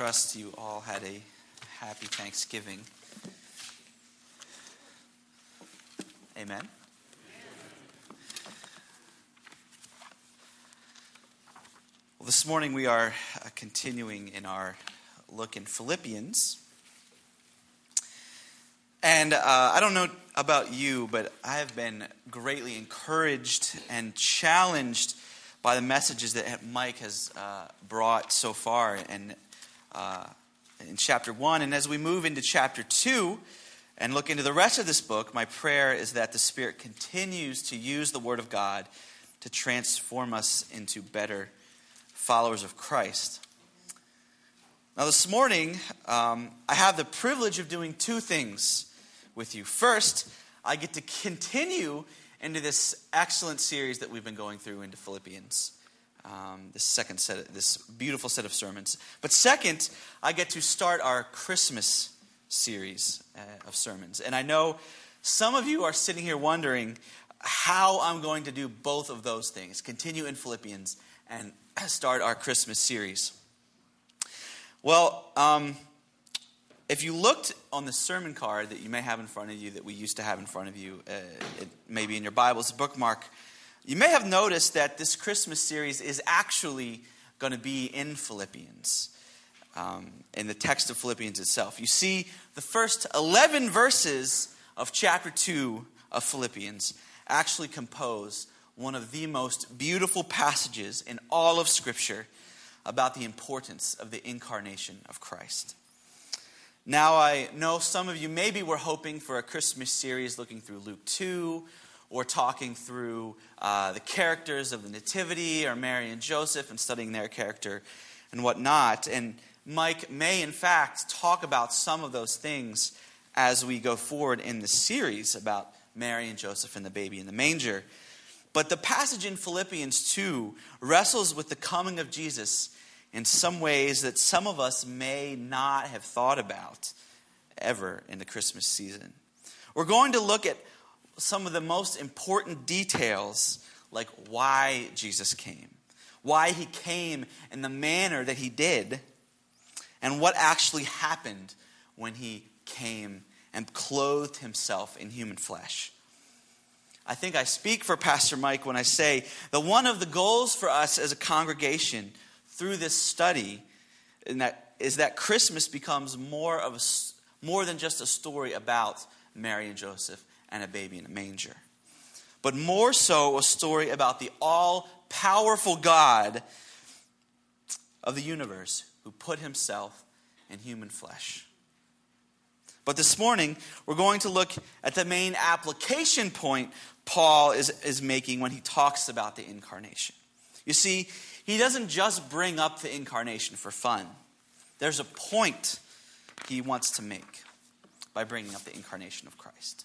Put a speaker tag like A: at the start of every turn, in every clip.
A: trust you all had a happy Thanksgiving. Amen. Well, this morning we are uh, continuing in our look in Philippians. And uh, I don't know about you, but I have been greatly encouraged and challenged by the messages that Mike has uh, brought so far and uh, in chapter 1. And as we move into chapter 2 and look into the rest of this book, my prayer is that the Spirit continues to use the Word of God to transform us into better followers of Christ. Now, this morning, um, I have the privilege of doing two things with you. First, I get to continue into this excellent series that we've been going through into Philippians um, this second set, of, this beautiful set of sermons. But second, I get to start our Christmas series uh, of sermons. And I know some of you are sitting here wondering how I'm going to do both of those things continue in Philippians and start our Christmas series. Well, um, if you looked on the sermon card that you may have in front of you, that we used to have in front of you, uh, maybe in your Bibles, bookmark, you may have noticed that this Christmas series is actually going to be in Philippians, um, in the text of Philippians itself. You see, the first 11 verses of chapter 2 of Philippians actually compose one of the most beautiful passages in all of Scripture about the importance of the incarnation of Christ. Now, I know some of you maybe were hoping for a Christmas series looking through Luke 2 or talking through uh, the characters of the Nativity or Mary and Joseph and studying their character and whatnot. And Mike may, in fact, talk about some of those things as we go forward in the series about Mary and Joseph and the baby in the manger. But the passage in Philippians 2 wrestles with the coming of Jesus in some ways that some of us may not have thought about ever in the Christmas season. We're going to look at some of the most important details, like why Jesus came, why he came in the manner that he did, and what actually happened when he came and clothed himself in human flesh. I think I speak for Pastor Mike when I say that one of the goals for us as a congregation through this study is that Christmas becomes more, of a, more than just a story about Mary and Joseph and a baby in a manger. But more so, a story about the all powerful God of the universe who put himself in human flesh. But this morning, we're going to look at the main application point Paul is, is making when he talks about the incarnation. You see, he doesn't just bring up the incarnation for fun, there's a point he wants to make by bringing up the incarnation of Christ.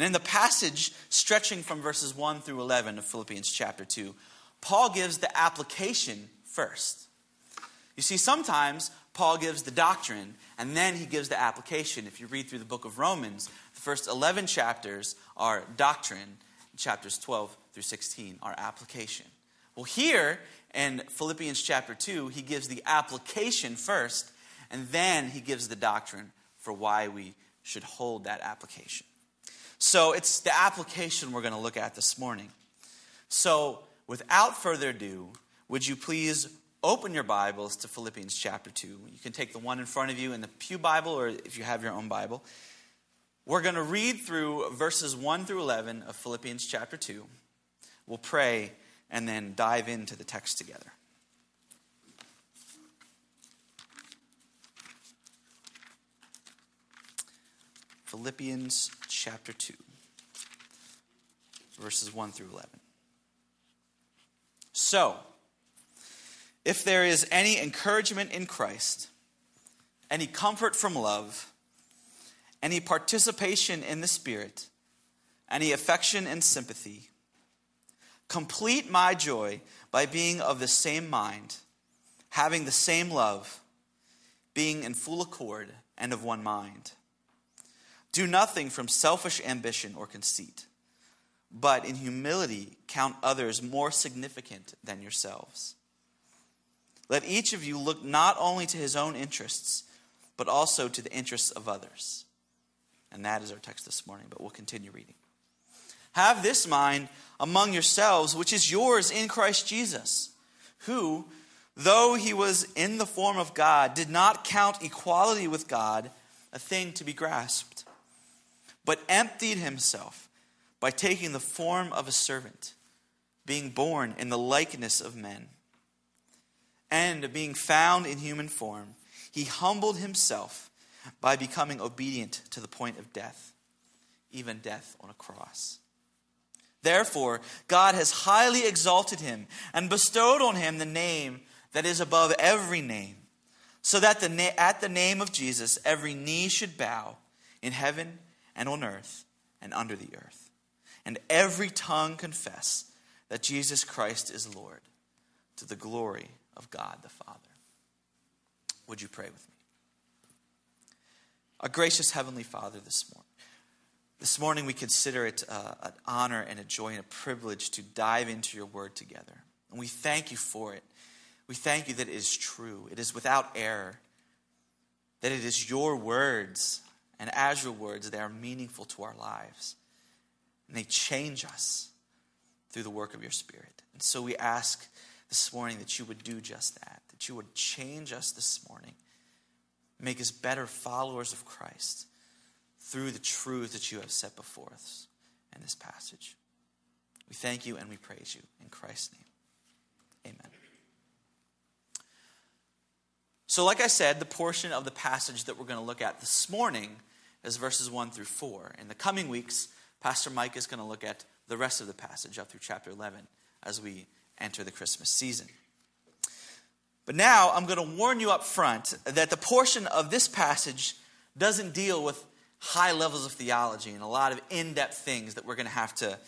A: And in the passage stretching from verses 1 through 11 of Philippians chapter 2, Paul gives the application first. You see, sometimes Paul gives the doctrine and then he gives the application. If you read through the book of Romans, the first 11 chapters are doctrine, chapters 12 through 16 are application. Well, here in Philippians chapter 2, he gives the application first, and then he gives the doctrine for why we should hold that application. So it's the application we're going to look at this morning. So without further ado, would you please open your Bibles to Philippians chapter 2? You can take the one in front of you in the Pew Bible or if you have your own Bible. We're going to read through verses 1 through 11 of Philippians chapter 2. We'll pray and then dive into the text together. Philippians chapter 2, verses 1 through 11. So, if there is any encouragement in Christ, any comfort from love, any participation in the Spirit, any affection and sympathy, complete my joy by being of the same mind, having the same love, being in full accord and of one mind. Do nothing from selfish ambition or conceit, but in humility count others more significant than yourselves. let each of you look not only to his own interests, but also to the interests of others. And that is our text this morning, but we'll continue reading. Have this mind among yourselves, which is yours in Christ Jesus, who, though he was in the form of God, did not count equality with God a thing to be grasped, but emptied himself by taking the form of a servant, being born in the likeness of men. And being found in human form, he humbled himself by becoming obedient to the point of death, even death on a cross. Therefore, God has highly exalted him and bestowed on him the name that is above every name, so that the at the name of Jesus every knee should bow in heaven and on earth and under the earth, and every tongue confess that Jesus Christ is Lord, to the glory of God the Father. Would you pray with me? Our gracious Heavenly Father, this morning, this morning we consider it uh, an honor and a joy and a privilege to dive into your word together. And we thank you for it. We thank you that it is true, it is without error, that it is your words, and as your words, they are meaningful to our lives. And they change us through the work of your Spirit. And so we ask this morning that you would do just that, that you would change us this morning, make us better followers of Christ through the truth that you have set before us in this passage. We thank you and we praise you. In Christ's name, amen. So, like I said, the portion of the passage that we're going to look at this morning is verses 1 through 4. In the coming weeks, Pastor Mike is going to look at the rest of the passage up through chapter 11 as we enter the Christmas season. But now I'm going to warn you up front that the portion of this passage doesn't deal with high levels of theology and a lot of in depth things that we're going to have to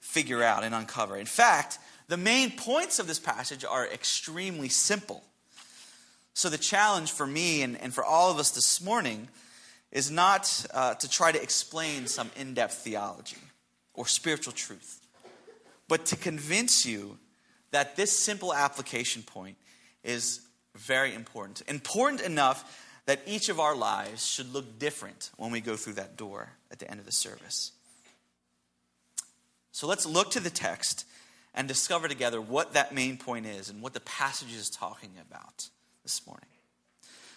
A: figure out and uncover. In fact, the main points of this passage are extremely simple. So, the challenge for me and, and for all of us this morning is not uh, to try to explain some in depth theology or spiritual truth, but to convince you that this simple application point is very important. Important enough that each of our lives should look different when we go through that door at the end of the service. So let's look to the text and discover together what that main point is and what the passage is talking about this morning.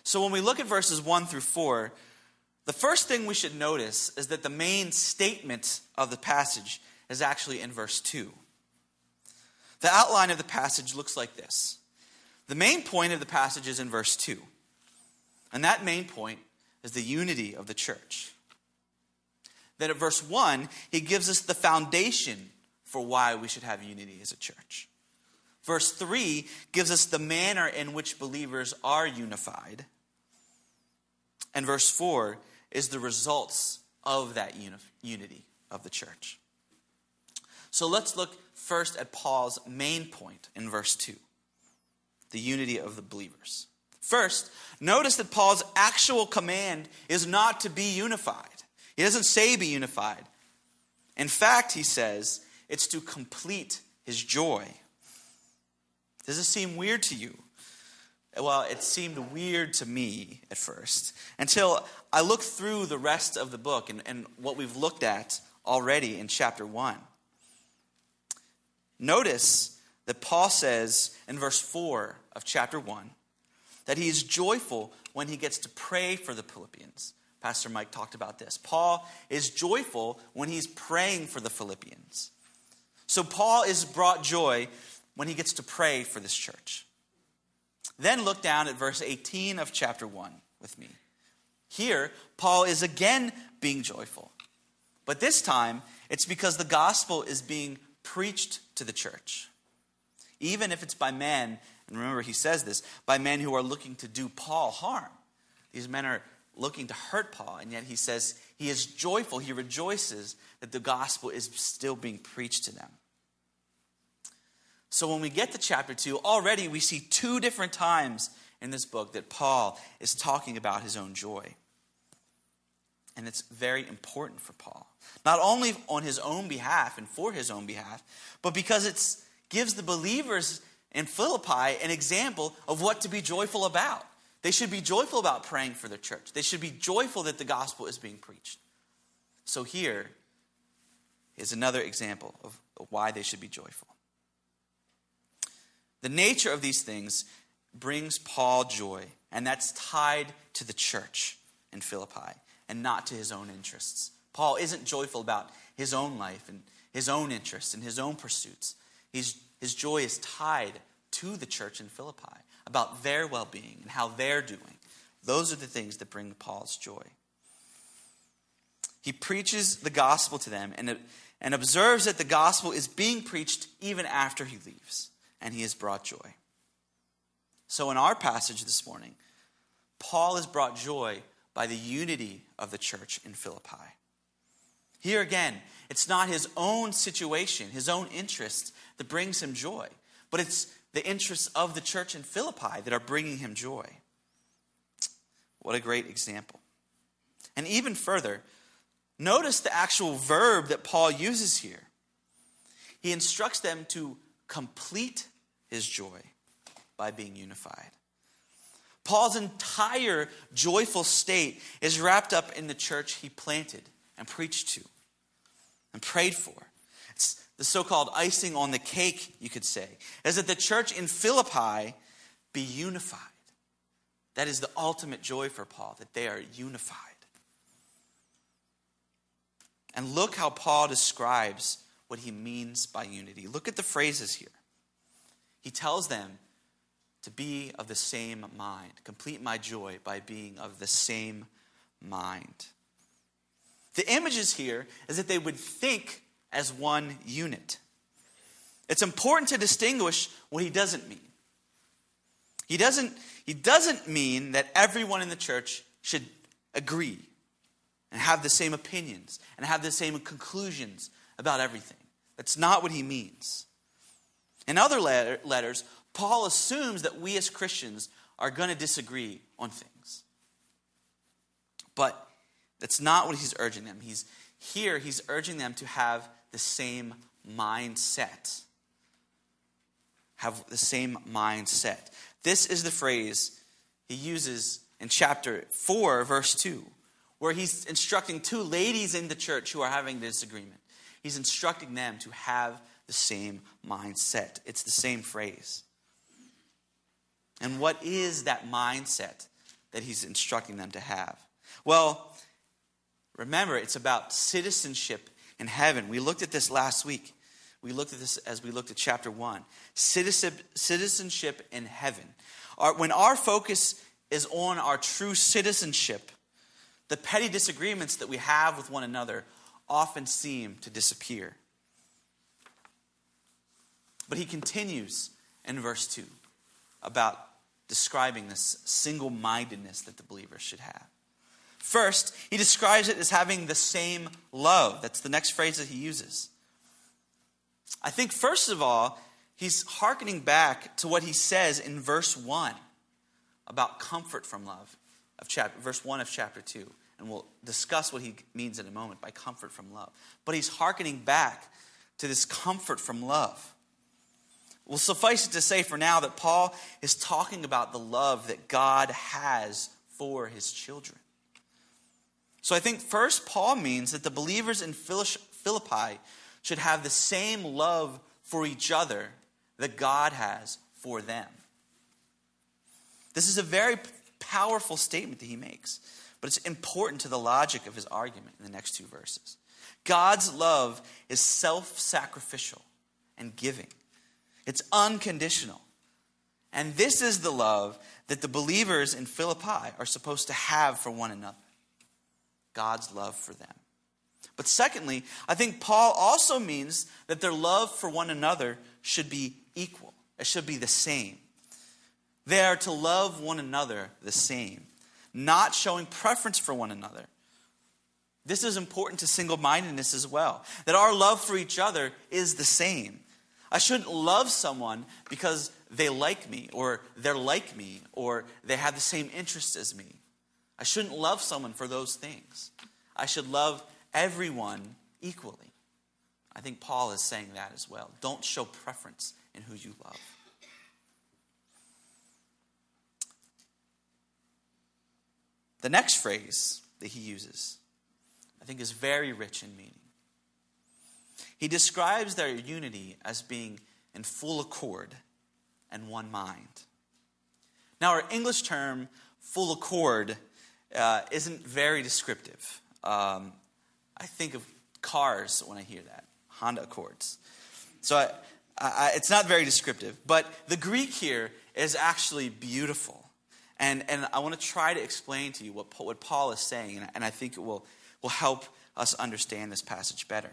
A: So when we look at verses 1 through 4, the first thing we should notice is that the main statement of the passage is actually in verse 2. The outline of the passage looks like this The main point of the passage is in verse 2. And that main point is the unity of the church. Then at verse 1, he gives us the foundation for why we should have unity as a church. Verse 3 gives us the manner in which believers are unified. And verse 4 is the results of that uni- unity of the church. So let's look first at Paul's main point in verse 2 the unity of the believers. First, notice that Paul's actual command is not to be unified. He doesn't say be unified. In fact, he says it's to complete his joy. Does this seem weird to you? Well, it seemed weird to me at first until I looked through the rest of the book and, and what we've looked at already in chapter 1. Notice that Paul says in verse 4 of chapter 1 that he is joyful when he gets to pray for the Philippians. Pastor Mike talked about this. Paul is joyful when he's praying for the Philippians. So Paul is brought joy when he gets to pray for this church. Then look down at verse 18 of chapter 1 with me. Here, Paul is again being joyful. But this time, it's because the gospel is being preached to the church. Even if it's by men, and remember he says this, by men who are looking to do Paul harm. These men are looking to hurt Paul, and yet he says he is joyful, he rejoices that the gospel is still being preached to them. So when we get to chapter 2, already we see two different times in this book that Paul is talking about his own joy. And it's very important for Paul. Not only on his own behalf and for his own behalf, but because it gives the believers in Philippi an example of what to be joyful about. They should be joyful about praying for their church. They should be joyful that the gospel is being preached. So here is another example of why they should be joyful. The nature of these things brings Paul joy, and that's tied to the church in Philippi and not to his own interests. Paul isn't joyful about his own life and his own interests and his own pursuits. He's, his joy is tied to the church in Philippi about their well being and how they're doing. Those are the things that bring Paul's joy. He preaches the gospel to them and, and observes that the gospel is being preached even after he leaves, and he has brought joy. So, in our passage this morning, Paul has brought joy by the unity of the church in Philippi. Here again, it's not his own situation, his own interests that brings him joy, but it's the interests of the church in Philippi that are bringing him joy. What a great example. And even further, notice the actual verb that Paul uses here. He instructs them to complete his joy by being unified. Paul's entire joyful state is wrapped up in the church he planted and preached to and prayed for. It's the so called icing on the cake, you could say, is that the church in Philippi be unified. That is the ultimate joy for Paul, that they are unified. And look how Paul describes what he means by unity. Look at the phrases here. He tells them to be of the same mind, complete my joy by being of the same mind. The images here is that they would think as one unit. It's important to distinguish what he doesn't mean. He doesn't, he doesn't mean that everyone in the church should agree and have the same opinions and have the same conclusions about everything. That's not what he means. In other letter, letters, Paul assumes that we as Christians are going to disagree on things. But that's not what he's urging them. He's here he's urging them to have the same mindset. Have the same mindset. This is the phrase he uses in chapter 4, verse 2, where he's instructing two ladies in the church who are having disagreement. He's instructing them to have the same mindset. It's the same phrase. And what is that mindset that he's instructing them to have? Well, Remember, it's about citizenship in heaven. We looked at this last week. We looked at this as we looked at chapter 1. Citizenship in heaven. when our focus is on our true citizenship, the petty disagreements that we have with one another often seem to disappear. But he continues in verse 2 about describing this single mindedness that the believer should have. First, he describes it as having the same love. That's the next phrase that he uses. I think, first of all, he's hearkening back to what he says in verse 1 about comfort from love, of chapter, verse 1 of chapter 2. And we'll discuss what he means in a moment by comfort from love. But he's hearkening back to this comfort from love. Well, suffice it to say for now that Paul is talking about the love that God has for his children. So I think first, Paul means that the believers in Philippi should have the same love for each other that God has for them. This is a very powerful statement that he makes, but it's important to the logic of his argument in the next two verses. God's love is self sacrificial and giving, it's unconditional. And this is the love that the believers in Philippi are supposed to have for one another. God's love for them. But secondly, I think Paul also means that their love for one another should be equal, it should be the same. They are to love one another the same, not showing preference for one another. This is important to single mindedness as well, that our love for each other is the same. I shouldn't love someone because they like me or they're like me or they have the same interests as me. I shouldn't love someone for those things. I should love everyone equally. I think Paul is saying that as well. Don't show preference in who you love. The next phrase that he uses, I think, is very rich in meaning. He describes their unity as being in full accord and one mind. Now, our English term, full accord, uh, isn't very descriptive. Um, I think of cars when I hear that Honda Accords. So I, I, it's not very descriptive, but the Greek here is actually beautiful. And, and I want to try to explain to you what, what Paul is saying, and, I think it will, will help us understand this passage better.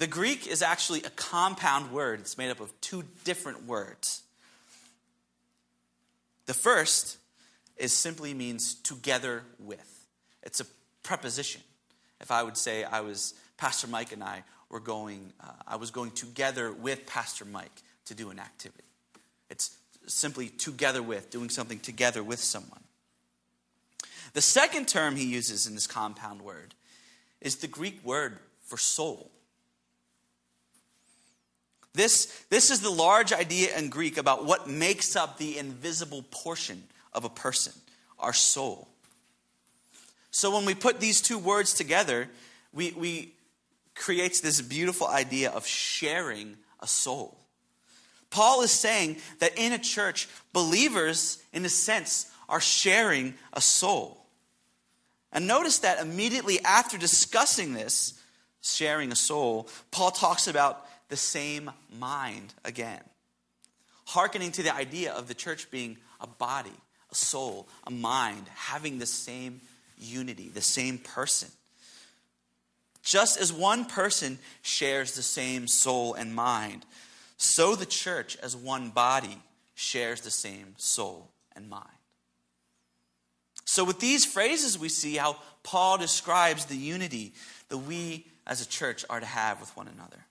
A: The Greek is actually a compound word, it's made up of two different words. The first is simply means together with. It's a preposition. If I would say I was Pastor Mike and I were going, uh, I was going together with Pastor Mike to do an activity. It's simply together with, doing something together with someone. The second term he uses in this compound word is the Greek word for soul. This, this is the large idea in Greek about what makes up the invisible portion of a person, our soul. So when we put these two words together, we, we creates this beautiful idea of sharing a soul. Paul is saying that in a church, believers, in a sense, are sharing a soul. And notice that immediately after discussing this, sharing a soul, Paul talks about the same mind again, hearkening to the idea of the church being a body, a soul, a mind, having the same unity, the same person. Just as one person shares the same soul and mind, so the church, as one body, shares the same soul and mind. So, with these phrases, we see how Paul describes the unity that we as a church are to have with one another.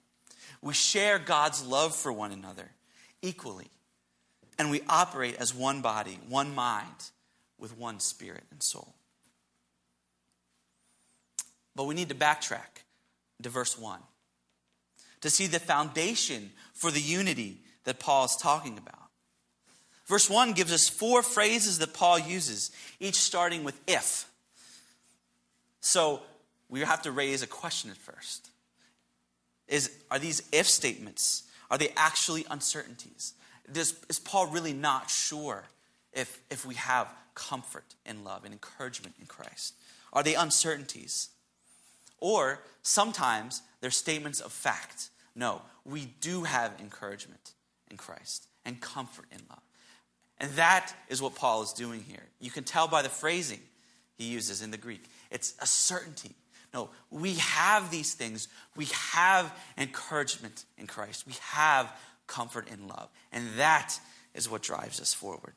A: We share God's love for one another equally, and we operate as one body, one mind, with one spirit and soul. But we need to backtrack to verse 1 to see the foundation for the unity that Paul is talking about. Verse 1 gives us four phrases that Paul uses, each starting with if. So we have to raise a question at first. Is, are these if statements, are they actually uncertainties? Is Paul really not sure if, if we have comfort and love and encouragement in Christ? Are they uncertainties? Or sometimes they're statements of fact. No, we do have encouragement in Christ and comfort in love. And that is what Paul is doing here. You can tell by the phrasing he uses in the Greek. It's a certainty. No, we have these things. We have encouragement in Christ. We have comfort in love. And that is what drives us forward.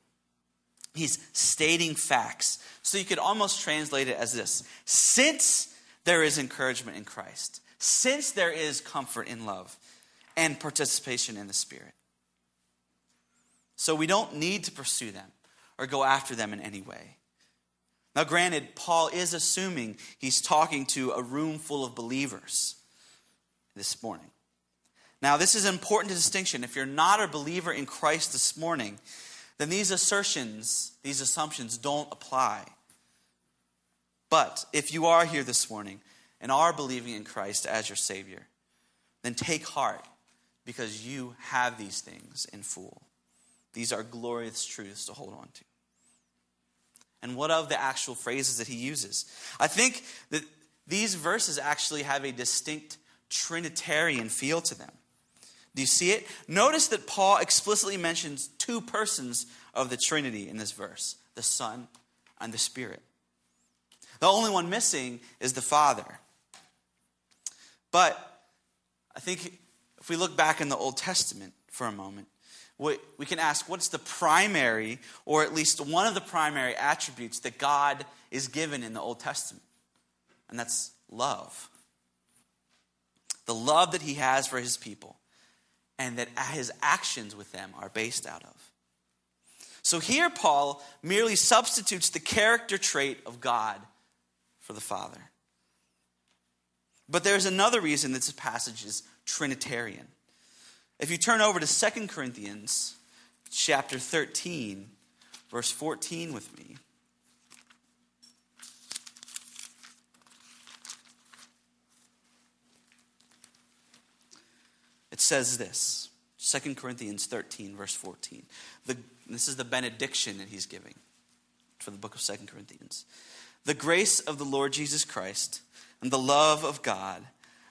A: He's stating facts. So you could almost translate it as this Since there is encouragement in Christ, since there is comfort in love and participation in the Spirit. So we don't need to pursue them or go after them in any way. Now, granted, Paul is assuming he's talking to a room full of believers this morning. Now, this is an important distinction. If you're not a believer in Christ this morning, then these assertions, these assumptions don't apply. But if you are here this morning and are believing in Christ as your Savior, then take heart because you have these things in full. These are glorious truths to hold on to. And what of the actual phrases that he uses? I think that these verses actually have a distinct Trinitarian feel to them. Do you see it? Notice that Paul explicitly mentions two persons of the Trinity in this verse the Son and the Spirit. The only one missing is the Father. But I think if we look back in the Old Testament for a moment, we, can ask what's the primary, or at least one of the primary attributes that God is given in the Old Testament? And that's love. The love that he has for his people, and that his actions with them are based out of. So here, Paul merely substitutes the character trait of God for the Father. But there's another reason that this passage is Trinitarian. If you turn over to 2 Corinthians chapter 13, verse 14 with me. It says this 2 Corinthians 13, verse 14. The, this is the benediction that he's giving for the book of 2 Corinthians. The grace of the Lord Jesus Christ, and the love of God,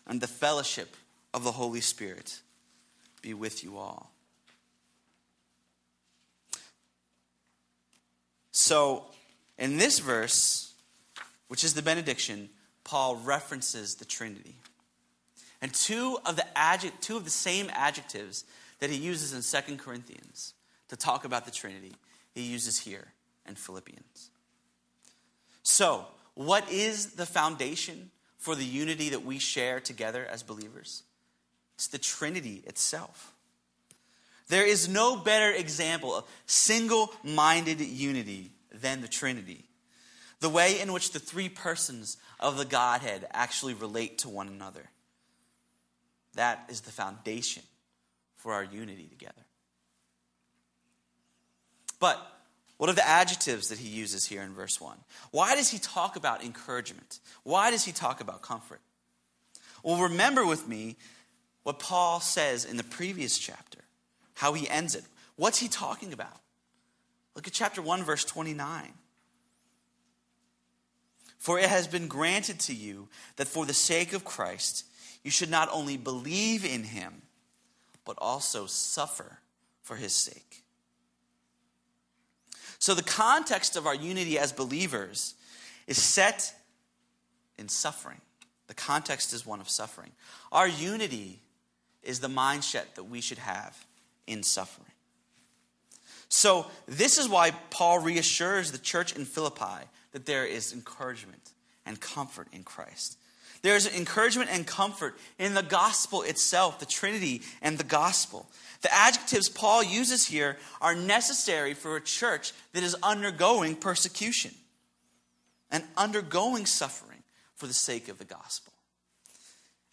A: and the fellowship of the Holy Spirit be with you all. So, in this verse, which is the benediction, Paul references the Trinity. And two of the adject, two of the same adjectives that he uses in Second Corinthians to talk about the Trinity, he uses here in Philippians. So, what is the foundation for the unity that we share together as believers? It's the Trinity itself. There is no better example of single minded unity than the Trinity. The way in which the three persons of the Godhead actually relate to one another. That is the foundation for our unity together. But what are the adjectives that he uses here in verse 1? Why does he talk about encouragement? Why does he talk about comfort? Well, remember with me what Paul says in the previous chapter, how he ends it. What's he talking about? Look at chapter 1, verse 29. For it has been granted to you that for the sake of Christ, you should not only believe in him, but also suffer for his sake. So, the context of our unity as believers is set in suffering. The context is one of suffering. Our unity is the mindset that we should have in suffering. So, this is why Paul reassures the church in Philippi that there is encouragement and comfort in Christ. There's encouragement and comfort in the gospel itself, the Trinity and the gospel. The adjectives Paul uses here are necessary for a church that is undergoing persecution and undergoing suffering for the sake of the gospel.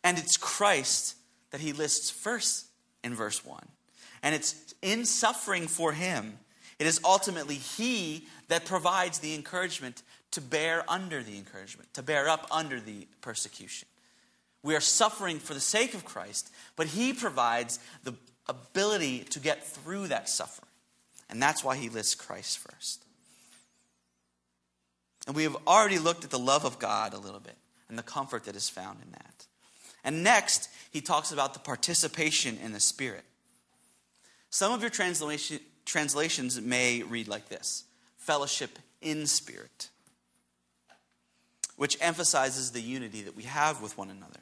A: And it's Christ that he lists first in verse 1. And it's in suffering for him, it is ultimately he that provides the encouragement to bear under the encouragement, to bear up under the persecution. We are suffering for the sake of Christ, but He provides the ability to get through that suffering. And that's why He lists Christ first. And we have already looked at the love of God a little bit and the comfort that is found in that. And next, he talks about the participation in the Spirit. Some of your translation, translations may read like this fellowship in spirit which emphasizes the unity that we have with one another.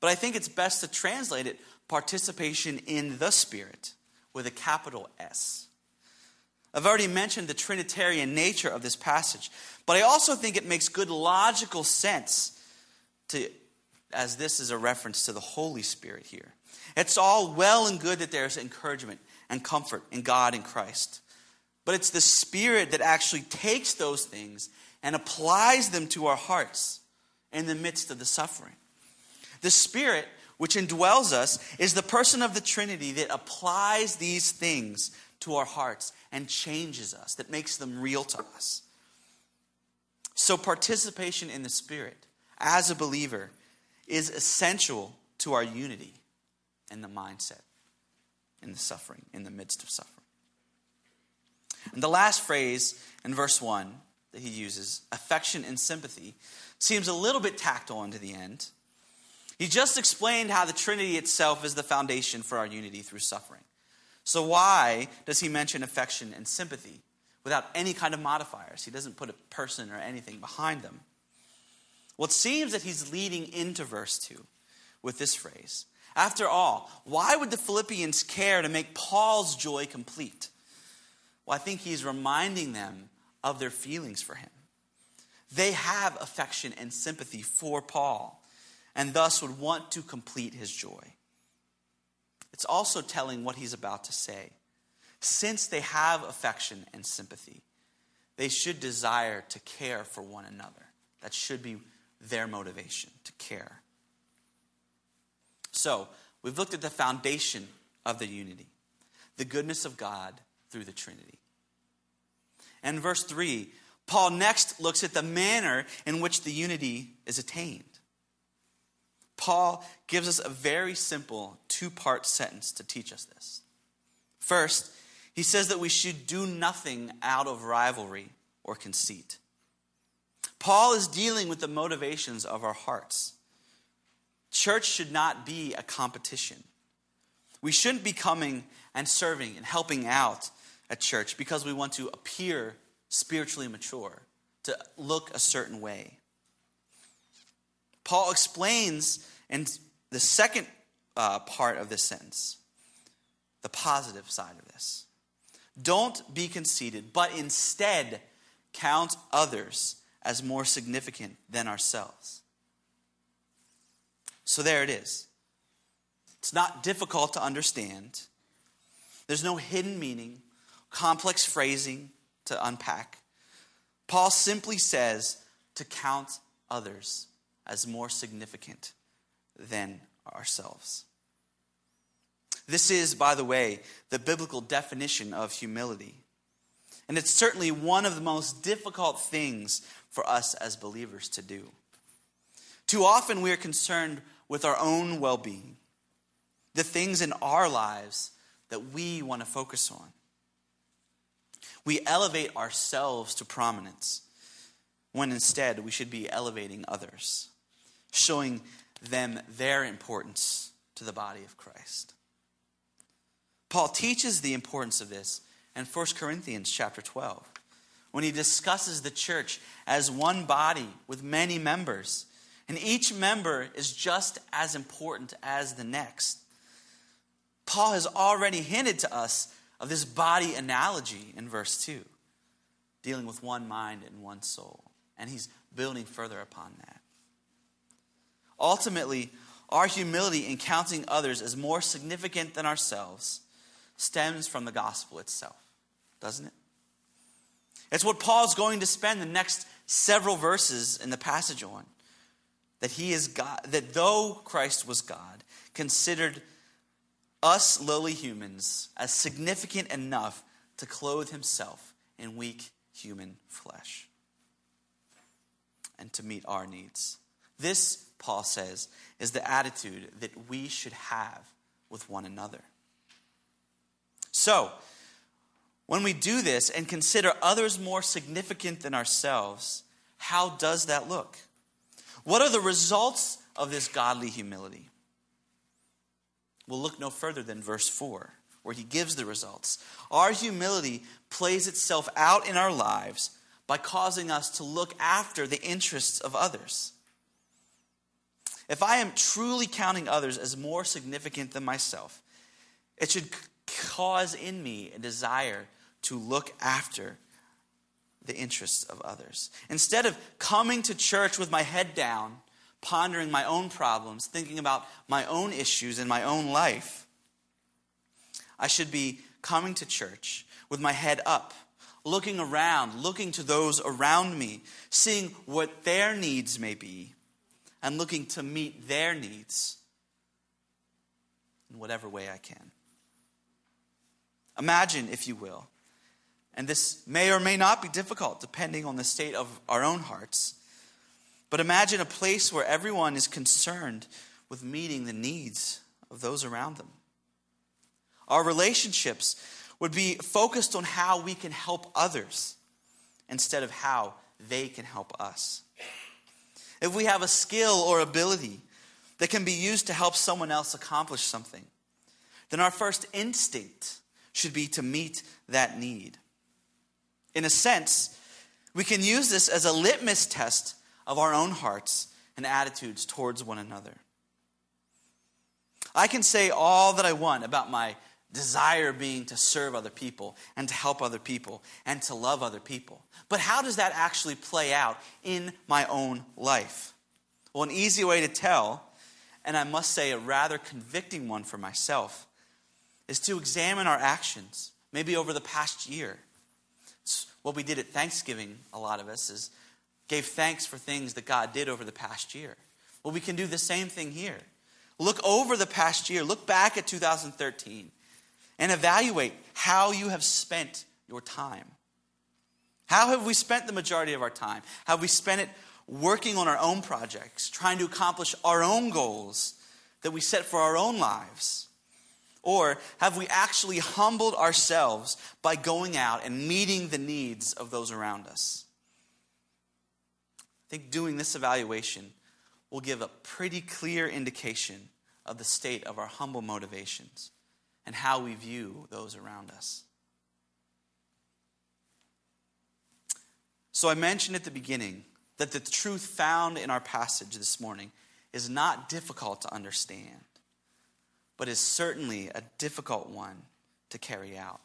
A: But I think it's best to translate it participation in the Spirit with a capital S. I've already mentioned the Trinitarian nature of this passage, but I also think it makes good logical sense to, as this is a reference to the Holy Spirit here. It's all well and good that there's encouragement and comfort in God and Christ. But it's the Spirit that actually takes those things and applies them to our hearts in the midst of the suffering. The Spirit, which indwells us, is the person of the Trinity that applies these things to our hearts and changes us, that makes them real to us. So, participation in the Spirit as a believer is essential to our unity in the mindset, in the suffering, in the midst of suffering. And the last phrase in verse 1 that he uses, affection and sympathy, seems a little bit tacked on to the end. He just explained how the Trinity itself is the foundation for our unity through suffering. So, why does he mention affection and sympathy without any kind of modifiers? He doesn't put a person or anything behind them. Well, it seems that he's leading into verse 2 with this phrase. After all, why would the Philippians care to make Paul's joy complete? Well, I think he's reminding them of their feelings for him. They have affection and sympathy for Paul and thus would want to complete his joy. It's also telling what he's about to say. Since they have affection and sympathy, they should desire to care for one another. That should be their motivation to care. So, we've looked at the foundation of the unity the goodness of God through the Trinity. And verse 3, Paul next looks at the manner in which the unity is attained. Paul gives us a very simple two part sentence to teach us this. First, he says that we should do nothing out of rivalry or conceit. Paul is dealing with the motivations of our hearts. Church should not be a competition. We shouldn't be coming and serving and helping out at church because we want to appear spiritually mature, to look a certain way. Paul explains in the second uh, part of this sentence the positive side of this. Don't be conceited, but instead count others as more significant than ourselves. So there it is. It's not difficult to understand. There's no hidden meaning, complex phrasing to unpack. Paul simply says to count others as more significant than ourselves. This is, by the way, the biblical definition of humility. And it's certainly one of the most difficult things for us as believers to do. Too often we are concerned with our own well being, the things in our lives that we want to focus on. We elevate ourselves to prominence when instead we should be elevating others, showing them their importance to the body of Christ. Paul teaches the importance of this in 1 Corinthians chapter 12 when he discusses the church as one body with many members. And each member is just as important as the next. Paul has already hinted to us of this body analogy in verse 2, dealing with one mind and one soul. And he's building further upon that. Ultimately, our humility in counting others as more significant than ourselves stems from the gospel itself, doesn't it? It's what Paul's going to spend the next several verses in the passage on. That he is God, that though Christ was God, considered us lowly humans as significant enough to clothe himself in weak human flesh and to meet our needs. This, Paul says, is the attitude that we should have with one another. So, when we do this and consider others more significant than ourselves, how does that look? What are the results of this godly humility? We'll look no further than verse 4, where he gives the results. Our humility plays itself out in our lives by causing us to look after the interests of others. If I am truly counting others as more significant than myself, it should cause in me a desire to look after the interests of others. Instead of coming to church with my head down, pondering my own problems, thinking about my own issues in my own life, I should be coming to church with my head up, looking around, looking to those around me, seeing what their needs may be, and looking to meet their needs in whatever way I can. Imagine, if you will, and this may or may not be difficult depending on the state of our own hearts, but imagine a place where everyone is concerned with meeting the needs of those around them. Our relationships would be focused on how we can help others instead of how they can help us. If we have a skill or ability that can be used to help someone else accomplish something, then our first instinct should be to meet that need. In a sense, we can use this as a litmus test of our own hearts and attitudes towards one another. I can say all that I want about my desire being to serve other people and to help other people and to love other people. But how does that actually play out in my own life? Well, an easy way to tell, and I must say a rather convicting one for myself, is to examine our actions, maybe over the past year. What we did at Thanksgiving, a lot of us, is gave thanks for things that God did over the past year. Well, we can do the same thing here. Look over the past year, look back at 2013, and evaluate how you have spent your time. How have we spent the majority of our time? Have we spent it working on our own projects, trying to accomplish our own goals that we set for our own lives? Or have we actually humbled ourselves by going out and meeting the needs of those around us? I think doing this evaluation will give a pretty clear indication of the state of our humble motivations and how we view those around us. So, I mentioned at the beginning that the truth found in our passage this morning is not difficult to understand, but is certainly a difficult one to carry out.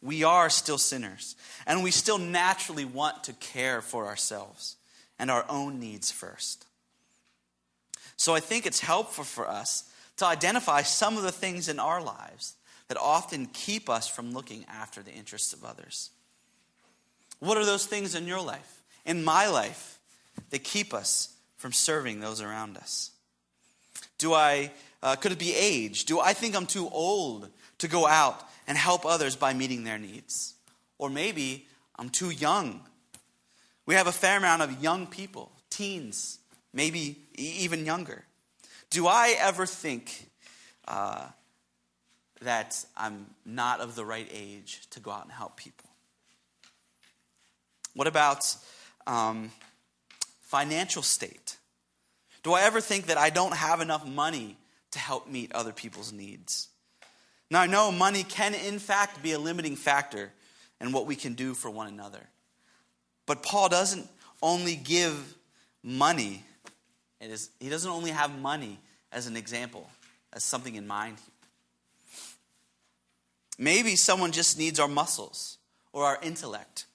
A: We are still sinners, and we still naturally want to care for ourselves and our own needs first. So I think it's helpful for us to identify some of the things in our lives that often keep us from looking after the interests of others. What are those things in your life, in my life, that keep us from serving those around us? Do I, uh, could it be age? Do I think I'm too old to go out and help others by meeting their needs? Or maybe I'm too young. We have a fair amount of young people, teens, maybe even younger. Do I ever think uh, that I'm not of the right age to go out and help people? What about um, financial state? Do I ever think that I don't have enough money to help meet other people's needs? Now, I know money can, in fact, be a limiting factor in what we can do for one another. But Paul doesn't only give money, it is, he doesn't only have money as an example, as something in mind. Maybe someone just needs our muscles or our intellect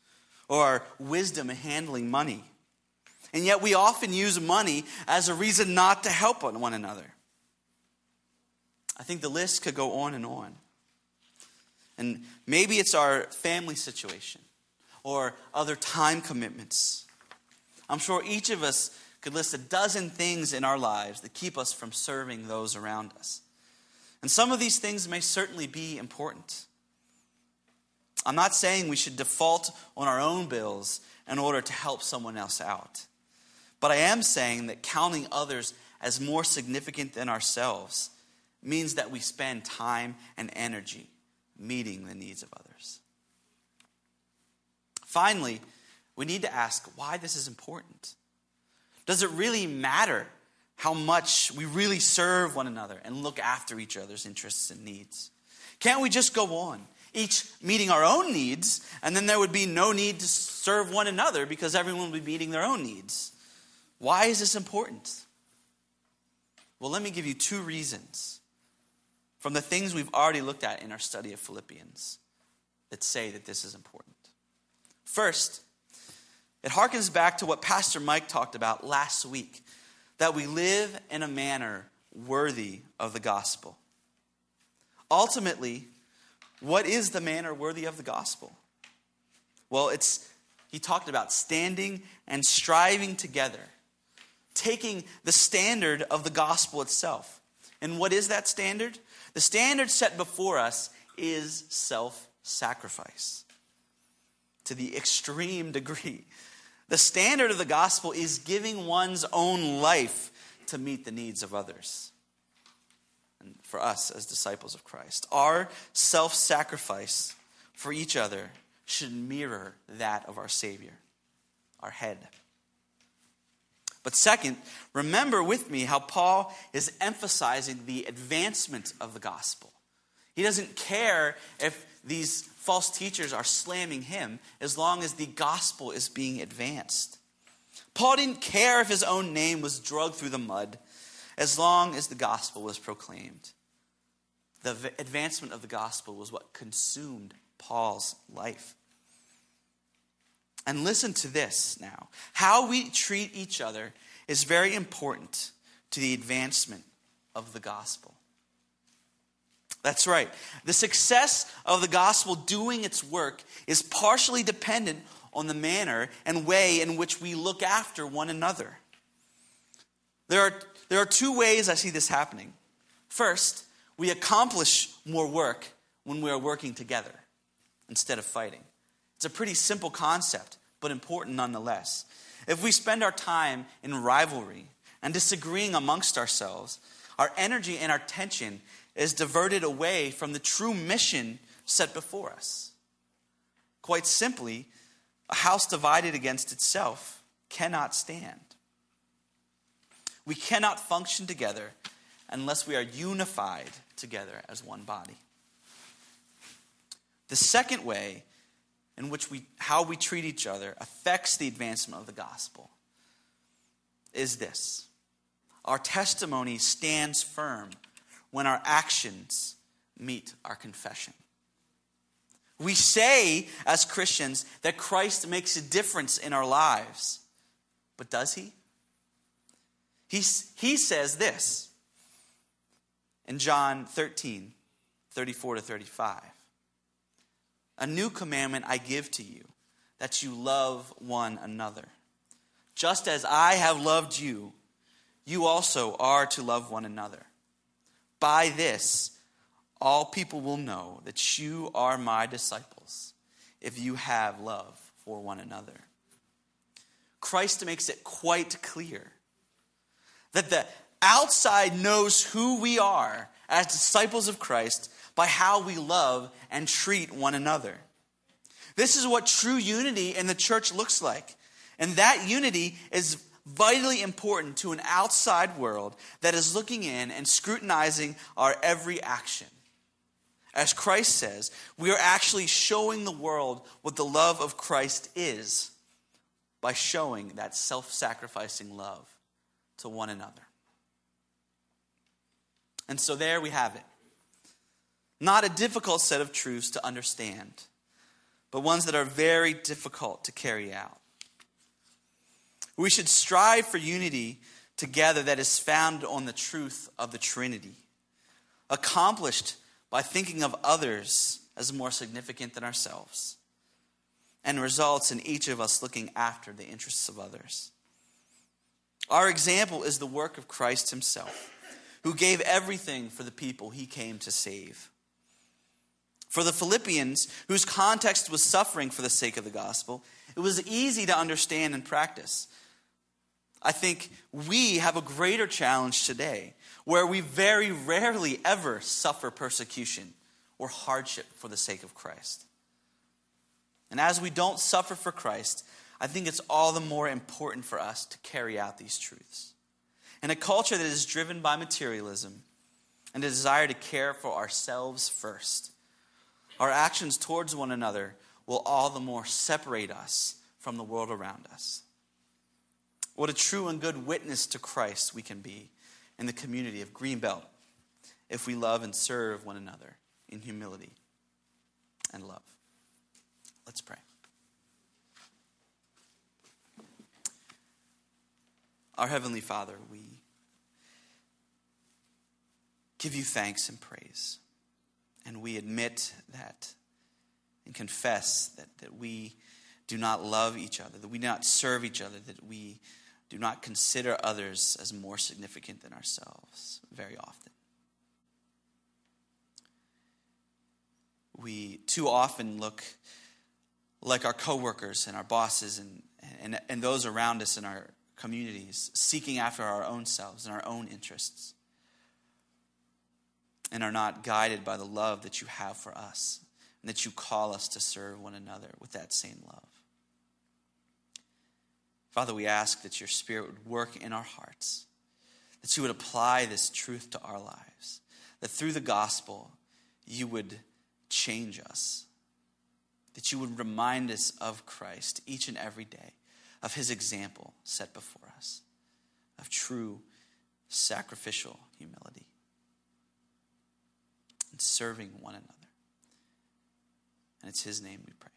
A: or our wisdom in handling money. And yet we often use money as a reason not to help one another. I think the list could go on and on. And maybe it's our family situation or other time commitments. I'm sure each of us could list a dozen things in our lives that keep us from serving those around us. And some of these things may certainly be important. I'm not saying we should default on our own bills in order to help someone else out. But I am saying that counting others as more significant than ourselves means that we spend time and energy meeting the needs of others. Finally, we need to ask why this is important. Does it really matter how much we really serve one another and look after each other's interests and needs? Can't we just go on each meeting our own needs, and then there would be no need to serve one another because everyone would be meeting their own needs. Why is this important? Well, let me give you two reasons from the things we've already looked at in our study of Philippians that say that this is important. First, it harkens back to what Pastor Mike talked about last week that we live in a manner worthy of the gospel. Ultimately, what is the manner worthy of the gospel? Well, it's he talked about standing and striving together, taking the standard of the gospel itself. And what is that standard? The standard set before us is self sacrifice to the extreme degree. The standard of the gospel is giving one's own life to meet the needs of others and for us as disciples of Christ. Our self sacrifice for each other should mirror that of our Savior, our head. But second, remember with me how Paul is emphasizing the advancement of the gospel. He doesn't care if these false teachers are slamming him as long as the gospel is being advanced. Paul didn't care if his own name was dragged through the mud as long as the gospel was proclaimed. The advancement of the gospel was what consumed Paul's life. And listen to this now. How we treat each other is very important to the advancement of the gospel. That's right. The success of the gospel doing its work is partially dependent on the manner and way in which we look after one another. There are there are two ways I see this happening. First, we accomplish more work when we are working together instead of fighting. It's a pretty simple concept, but important nonetheless. If we spend our time in rivalry and disagreeing amongst ourselves, our energy and our tension is diverted away from the true mission set before us. Quite simply, a house divided against itself cannot stand. We cannot function together unless we are unified together as one body. The second way in which we how we treat each other affects the advancement of the gospel is this. Our testimony stands firm when our actions meet our confession. We say as Christians that Christ makes a difference in our lives. But does he? He's, he says this in John 13, 34 to 35. A new commandment I give to you, that you love one another. Just as I have loved you, you also are to love one another. By this, all people will know that you are my disciples if you have love for one another. Christ makes it quite clear that the outside knows who we are as disciples of Christ by how we love and treat one another. This is what true unity in the church looks like. And that unity is vitally important to an outside world that is looking in and scrutinizing our every action. As Christ says, we are actually showing the world what the love of Christ is by showing that self sacrificing love to one another. And so there we have it. Not a difficult set of truths to understand, but ones that are very difficult to carry out. We should strive for unity together that is founded on the truth of the Trinity, accomplished by thinking of others as more significant than ourselves, and results in each of us looking after the interests of others. Our example is the work of Christ Himself, who gave everything for the people He came to save. For the Philippians, whose context was suffering for the sake of the gospel, it was easy to understand and practice. I think we have a greater challenge today where we very rarely ever suffer persecution or hardship for the sake of Christ. And as we don't suffer for Christ, I think it's all the more important for us to carry out these truths. In a culture that is driven by materialism and a desire to care for ourselves first, our actions towards one another will all the more separate us from the world around us. What a true and good witness to Christ we can be in the community of Greenbelt if we love and serve one another in humility and love. Let's pray. Our Heavenly Father, we give you thanks and praise. And we admit that and confess that, that we do not love each other, that we do not serve each other, that we do not consider others as more significant than ourselves very often. We too often look like our coworkers and our bosses and, and, and those around us in our communities, seeking after our own selves and our own interests, and are not guided by the love that you have for us and that you call us to serve one another with that same love. Father, we ask that your Spirit would work in our hearts, that you would apply this truth to our lives, that through the gospel, you would change us, that you would remind us of Christ each and every day, of his example set before us, of true sacrificial humility serving one another. And it's his name we pray.